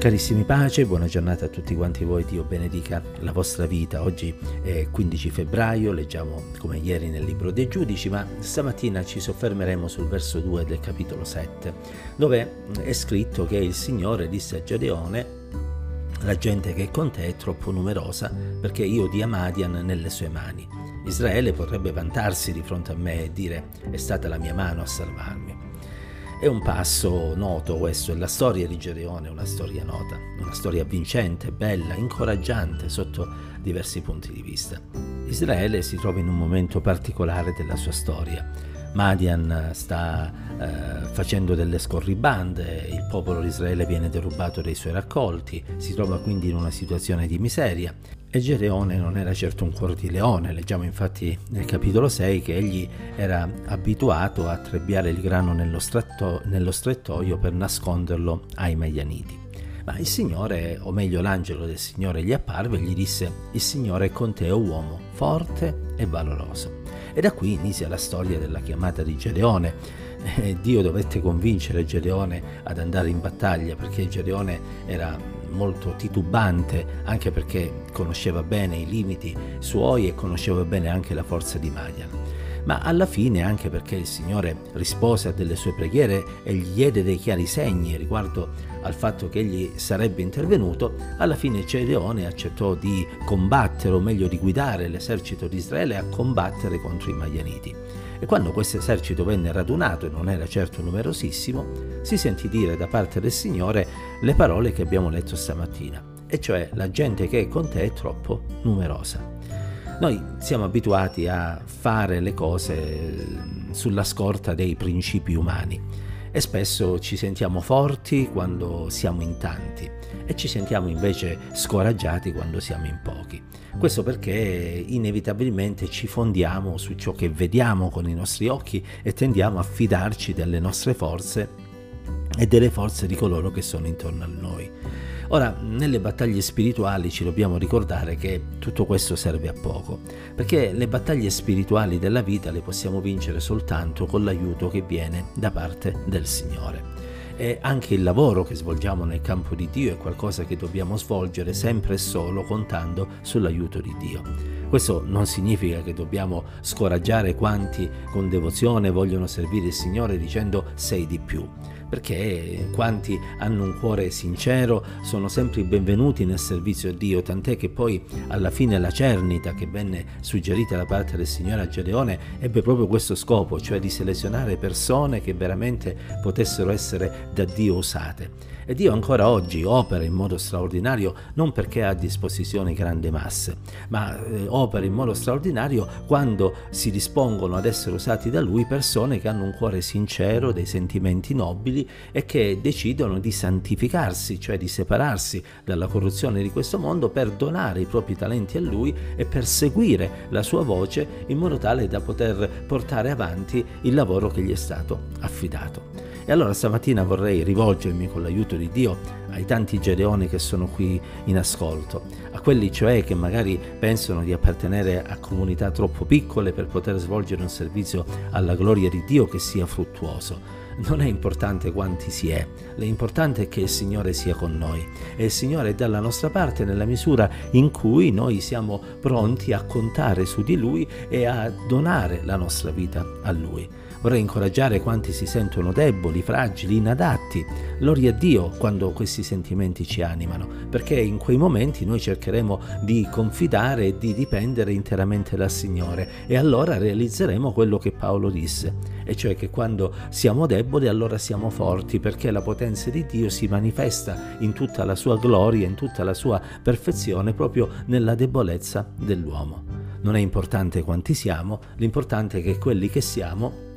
Carissimi pace, buona giornata a tutti quanti voi, Dio benedica la vostra vita. Oggi è 15 febbraio, leggiamo come ieri nel libro dei giudici, ma stamattina ci soffermeremo sul verso 2 del capitolo 7, dove è scritto che il Signore disse a Gedeone, la gente che è con te è troppo numerosa perché io dia Madian nelle sue mani. Israele potrebbe vantarsi di fronte a me e dire è stata la mia mano a salvarmi. È un passo noto questo, la storia di Gedeone è una storia nota, una storia vincente, bella, incoraggiante sotto diversi punti di vista. Israele si trova in un momento particolare della sua storia. Madian sta eh, facendo delle scorribande, il popolo di Israele viene derubato dei suoi raccolti, si trova quindi in una situazione di miseria e Gedeone non era certo un cuore di leone, leggiamo infatti nel capitolo 6 che egli era abituato a trebbiare il grano nello, stretto, nello strettoio per nasconderlo ai Medianiti. Ma il Signore, o meglio l'angelo del Signore, gli apparve e gli disse, il Signore è con te, o uomo, forte e valoroso. E da qui inizia la storia della chiamata di Gedeone. Eh, Dio dovette convincere Gedeone ad andare in battaglia perché Gedeone era molto titubante, anche perché conosceva bene i limiti suoi e conosceva bene anche la forza di Madian. Ma alla fine, anche perché il Signore rispose a delle sue preghiere e gli diede dei chiari segni riguardo al fatto che egli sarebbe intervenuto, alla fine Gedeone accettò di combattere, o meglio di guidare l'esercito di Israele a combattere contro i Madianiti. E quando questo esercito venne radunato, e non era certo numerosissimo, si sentì dire da parte del Signore le parole che abbiamo letto stamattina, e cioè la gente che è con te è troppo numerosa. Noi siamo abituati a fare le cose sulla scorta dei principi umani e spesso ci sentiamo forti quando siamo in tanti e ci sentiamo invece scoraggiati quando siamo in pochi. Questo perché inevitabilmente ci fondiamo su ciò che vediamo con i nostri occhi e tendiamo a fidarci delle nostre forze e delle forze di coloro che sono intorno a noi. Ora, nelle battaglie spirituali ci dobbiamo ricordare che tutto questo serve a poco, perché le battaglie spirituali della vita le possiamo vincere soltanto con l'aiuto che viene da parte del Signore. E anche il lavoro che svolgiamo nel campo di Dio è qualcosa che dobbiamo svolgere sempre e solo contando sull'aiuto di Dio. Questo non significa che dobbiamo scoraggiare quanti con devozione vogliono servire il Signore dicendo sei di più perché quanti hanno un cuore sincero sono sempre benvenuti nel servizio a Dio, tant'è che poi alla fine la cernita che venne suggerita da parte del Signore a Gedeone ebbe proprio questo scopo, cioè di selezionare persone che veramente potessero essere da Dio usate. E Dio ancora oggi opera in modo straordinario non perché ha a disposizione grandi masse, ma eh, opera in modo straordinario quando si dispongono ad essere usati da Lui persone che hanno un cuore sincero, dei sentimenti nobili e che decidono di santificarsi, cioè di separarsi dalla corruzione di questo mondo per donare i propri talenti a Lui e per seguire la sua voce in modo tale da poter portare avanti il lavoro che gli è stato affidato. E allora stamattina vorrei rivolgermi con l'aiuto di Dio ai tanti Gedeoni che sono qui in ascolto, a quelli cioè che magari pensano di appartenere a comunità troppo piccole per poter svolgere un servizio alla gloria di Dio che sia fruttuoso. Non è importante quanti si è, l'importante è che il Signore sia con noi e il Signore è dalla nostra parte nella misura in cui noi siamo pronti a contare su di Lui e a donare la nostra vita a Lui. Vorrei incoraggiare quanti si sentono deboli, fragili, inadatti. Gloria a Dio quando questi sentimenti ci animano, perché in quei momenti noi cercheremo di confidare e di dipendere interamente dal Signore e allora realizzeremo quello che Paolo disse, e cioè che quando siamo deboli allora siamo forti, perché la potenza di Dio si manifesta in tutta la sua gloria, in tutta la sua perfezione, proprio nella debolezza dell'uomo. Non è importante quanti siamo, l'importante è che quelli che siamo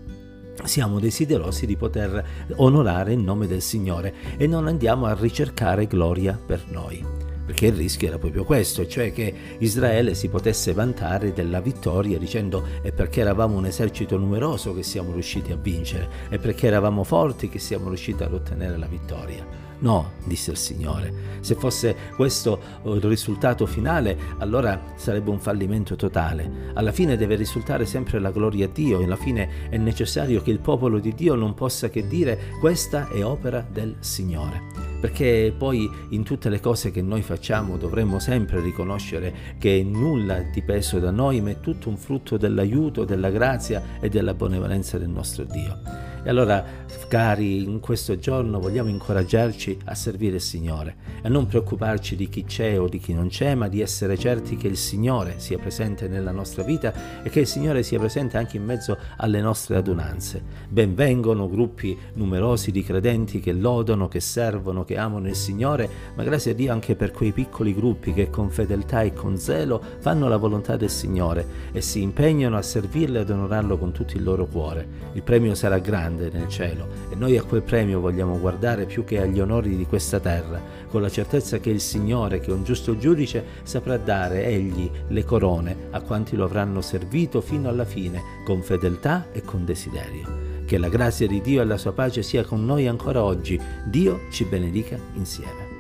siamo desiderosi di poter onorare il nome del Signore e non andiamo a ricercare gloria per noi. Perché il rischio era proprio questo, cioè che Israele si potesse vantare della vittoria dicendo è perché eravamo un esercito numeroso che siamo riusciti a vincere, è perché eravamo forti che siamo riusciti ad ottenere la vittoria. No, disse il Signore, se fosse questo il risultato finale, allora sarebbe un fallimento totale. Alla fine deve risultare sempre la gloria a Dio e alla fine è necessario che il popolo di Dio non possa che dire questa è opera del Signore perché poi in tutte le cose che noi facciamo dovremmo sempre riconoscere che nulla è dipeso da noi, ma è tutto un frutto dell'aiuto, della grazia e della benevolenza del nostro Dio. E allora, cari, in questo giorno vogliamo incoraggiarci a servire il Signore, a non preoccuparci di chi c'è o di chi non c'è, ma di essere certi che il Signore sia presente nella nostra vita e che il Signore sia presente anche in mezzo alle nostre adunanze. Benvengono gruppi numerosi di credenti che lodano, che servono, che amano il Signore, ma grazie a Dio anche per quei piccoli gruppi che con fedeltà e con zelo fanno la volontà del Signore e si impegnano a servirlo e ad onorarlo con tutto il loro cuore. Il premio sarà grande grande nel cielo e noi a quel premio vogliamo guardare più che agli onori di questa terra, con la certezza che il Signore, che è un giusto giudice, saprà dare egli le corone a quanti lo avranno servito fino alla fine, con fedeltà e con desiderio. Che la grazia di Dio e la sua pace sia con noi ancora oggi. Dio ci benedica insieme.